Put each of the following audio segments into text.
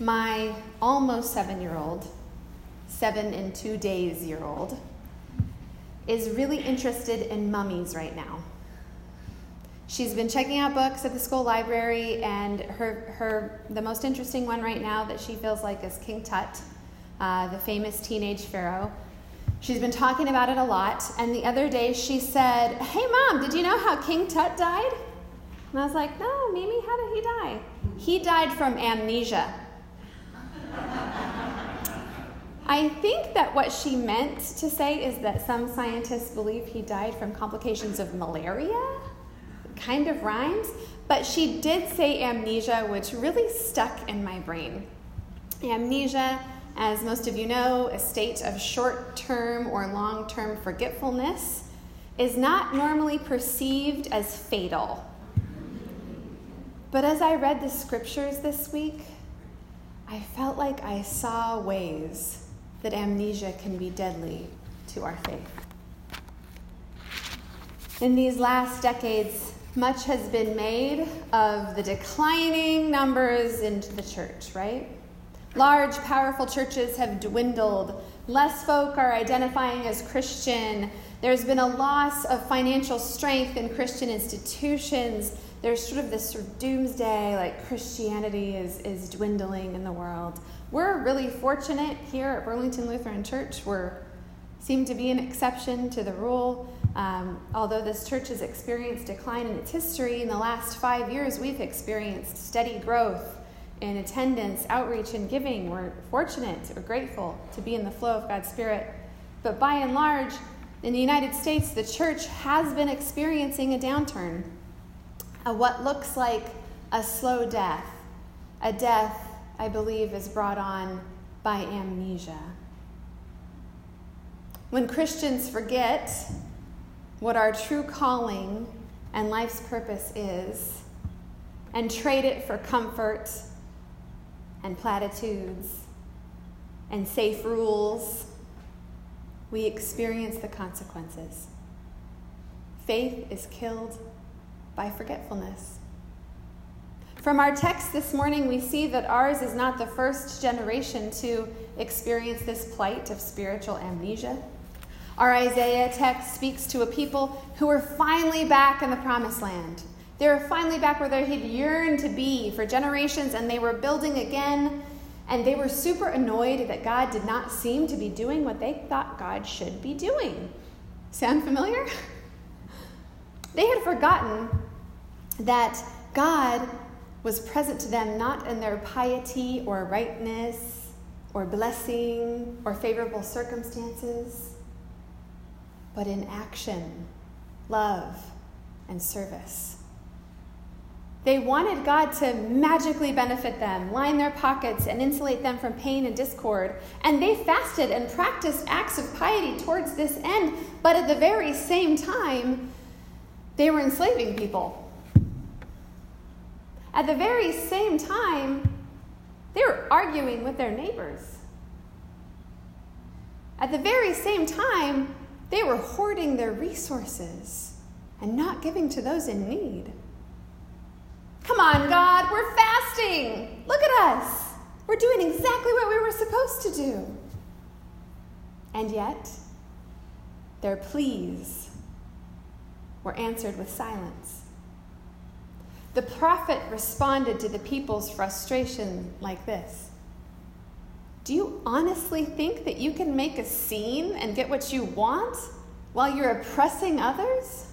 my almost seven year old, seven and two days year old, is really interested in mummies right now. She's been checking out books at the school library, and her, her the most interesting one right now that she feels like is King Tut, uh, the famous teenage pharaoh. She's been talking about it a lot, and the other day she said, Hey, mom, did you know how King Tut died? And I was like, No, Mimi, how did he die? He died from amnesia. I think that what she meant to say is that some scientists believe he died from complications of malaria. Kind of rhymes. But she did say amnesia, which really stuck in my brain. Amnesia, as most of you know, a state of short term or long term forgetfulness, is not normally perceived as fatal. But as I read the scriptures this week, I felt like I saw ways that amnesia can be deadly to our faith. In these last decades, much has been made of the declining numbers into the church, right? Large, powerful churches have dwindled. Less folk are identifying as Christian. There's been a loss of financial strength in Christian institutions. There's sort of this sort of doomsday, like Christianity is, is dwindling in the world. We're really fortunate here at Burlington Lutheran Church. We seem to be an exception to the rule. Um, although this church has experienced decline in its history, in the last five years we've experienced steady growth in attendance, outreach, and giving. We're fortunate, we're grateful to be in the flow of God's Spirit. But by and large, in the United States, the church has been experiencing a downturn, a what looks like a slow death, a death I believe, is brought on by amnesia. When Christians forget what our true calling and life's purpose is and trade it for comfort and platitudes and safe rules, we experience the consequences. Faith is killed by forgetfulness. From our text this morning, we see that ours is not the first generation to experience this plight of spiritual amnesia. Our Isaiah text speaks to a people who are finally back in the promised land. They were finally back where they had yearned to be for generations, and they were building again. And they were super annoyed that God did not seem to be doing what they thought God should be doing. Sound familiar? They had forgotten that God was present to them not in their piety or rightness or blessing or favorable circumstances, but in action, love, and service. They wanted God to magically benefit them, line their pockets, and insulate them from pain and discord. And they fasted and practiced acts of piety towards this end, but at the very same time, they were enslaving people. At the very same time, they were arguing with their neighbors. At the very same time, they were hoarding their resources and not giving to those in need. Come on, God, we're fasting. Look at us. We're doing exactly what we were supposed to do. And yet, their pleas were answered with silence. The prophet responded to the people's frustration like this Do you honestly think that you can make a scene and get what you want while you're oppressing others?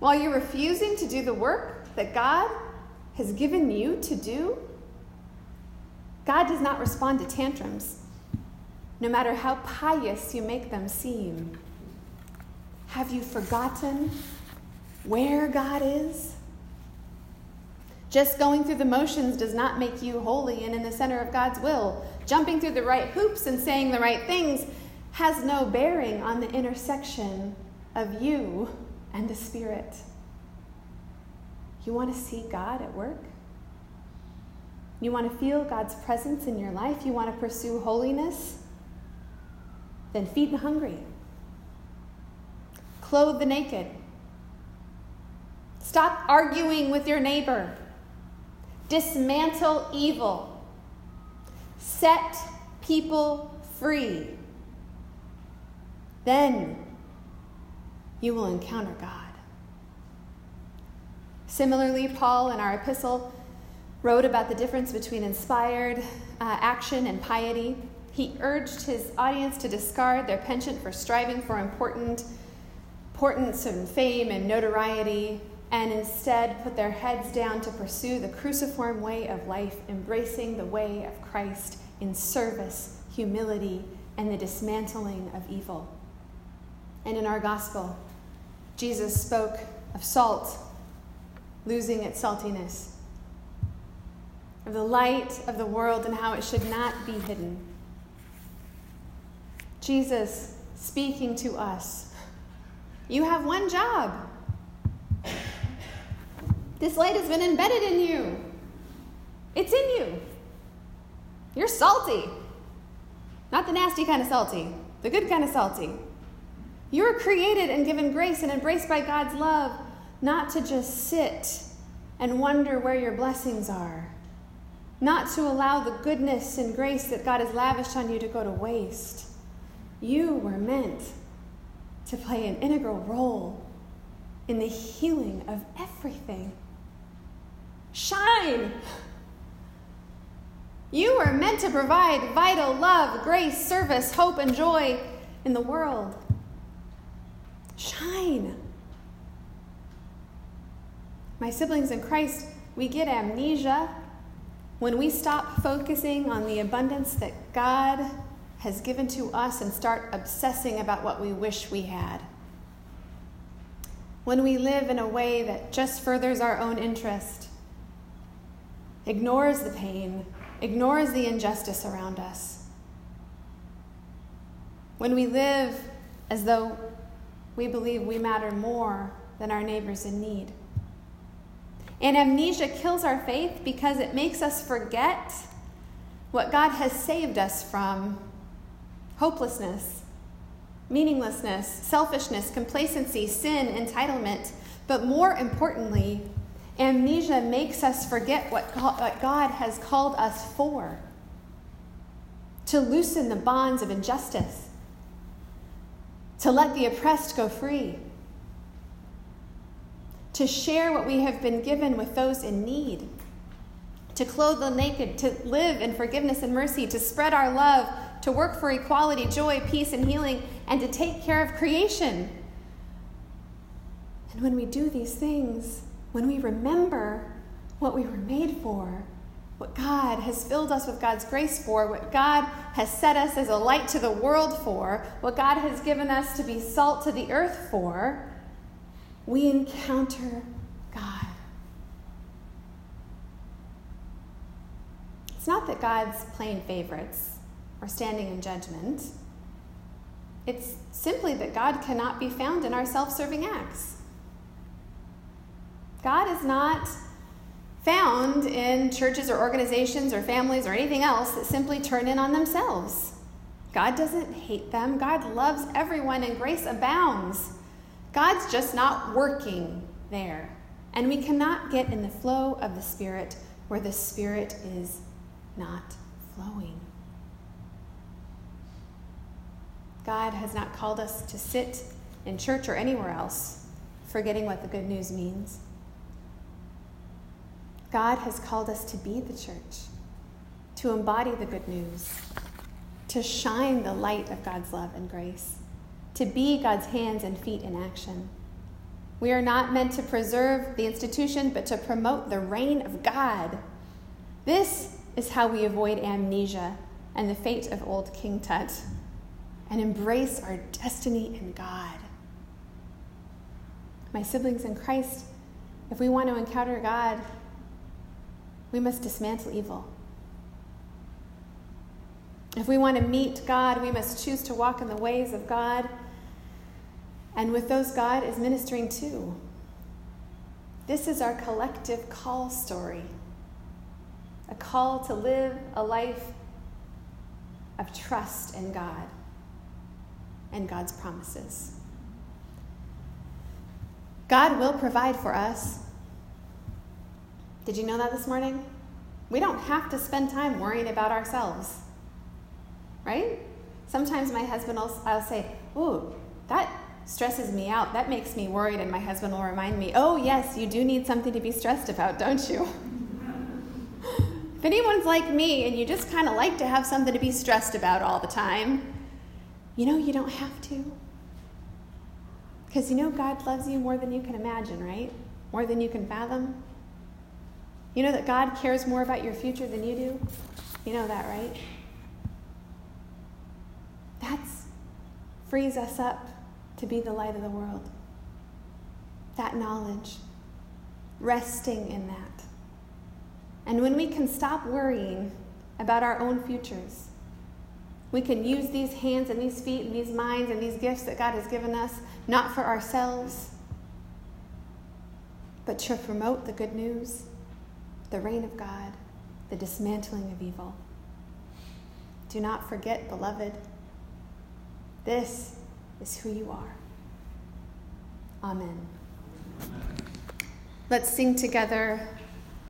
While you're refusing to do the work that God has given you to do? God does not respond to tantrums, no matter how pious you make them seem. Have you forgotten where God is? Just going through the motions does not make you holy and in the center of God's will. Jumping through the right hoops and saying the right things has no bearing on the intersection of you and the Spirit. You want to see God at work? You want to feel God's presence in your life? You want to pursue holiness? Then feed the hungry, clothe the naked. Stop arguing with your neighbor. Dismantle evil. set people free. Then you will encounter God. Similarly, Paul in our epistle wrote about the difference between inspired uh, action and piety. He urged his audience to discard their penchant for striving for important importance and fame and notoriety and instead put their heads down to pursue the cruciform way of life, embracing the way of Christ in service, humility, and the dismantling of evil. And in our gospel, Jesus spoke of salt losing its saltiness, of the light of the world and how it should not be hidden. Jesus speaking to us. You have one job. This light has been embedded in you. It's in you. You're salty. Not the nasty kind of salty, the good kind of salty. You were created and given grace and embraced by God's love, not to just sit and wonder where your blessings are, not to allow the goodness and grace that God has lavished on you to go to waste. You were meant to play an integral role in the healing of everything. Shine! You were meant to provide vital love, grace, service, hope, and joy in the world. Shine. My siblings in Christ, we get amnesia when we stop focusing on the abundance that God has given to us and start obsessing about what we wish we had. When we live in a way that just furthers our own interest, ignores the pain, ignores the injustice around us. When we live as though we believe we matter more than our neighbors in need. And amnesia kills our faith because it makes us forget what God has saved us from hopelessness, meaninglessness, selfishness, complacency, sin, entitlement. But more importantly, Amnesia makes us forget what God has called us for. To loosen the bonds of injustice, to let the oppressed go free, to share what we have been given with those in need, to clothe the naked, to live in forgiveness and mercy, to spread our love, to work for equality, joy, peace, and healing, and to take care of creation. And when we do these things, when we remember what we were made for, what God has filled us with God's grace for, what God has set us as a light to the world for, what God has given us to be salt to the earth for, we encounter God. It's not that God's playing favorites or standing in judgment. It's simply that God cannot be found in our self serving acts. God is not found in churches or organizations or families or anything else that simply turn in on themselves. God doesn't hate them. God loves everyone and grace abounds. God's just not working there. And we cannot get in the flow of the Spirit where the Spirit is not flowing. God has not called us to sit in church or anywhere else, forgetting what the good news means. God has called us to be the church, to embody the good news, to shine the light of God's love and grace, to be God's hands and feet in action. We are not meant to preserve the institution, but to promote the reign of God. This is how we avoid amnesia and the fate of old King Tut and embrace our destiny in God. My siblings in Christ, if we want to encounter God, we must dismantle evil. If we want to meet God, we must choose to walk in the ways of God and with those God is ministering to. This is our collective call story a call to live a life of trust in God and God's promises. God will provide for us did you know that this morning? We don't have to spend time worrying about ourselves, right? Sometimes my husband will I'll say, "Ooh, that stresses me out. That makes me worried." And my husband will remind me, "Oh, yes, you do need something to be stressed about, don't you?" if anyone's like me and you just kind of like to have something to be stressed about all the time, you know you don't have to. Because you know God loves you more than you can imagine, right? More than you can fathom. You know that God cares more about your future than you do? You know that, right? That frees us up to be the light of the world. That knowledge, resting in that. And when we can stop worrying about our own futures, we can use these hands and these feet and these minds and these gifts that God has given us, not for ourselves, but to promote the good news, the reign of God, the dismantling of evil. Do not forget, beloved, this is who you are. Amen. Let's sing together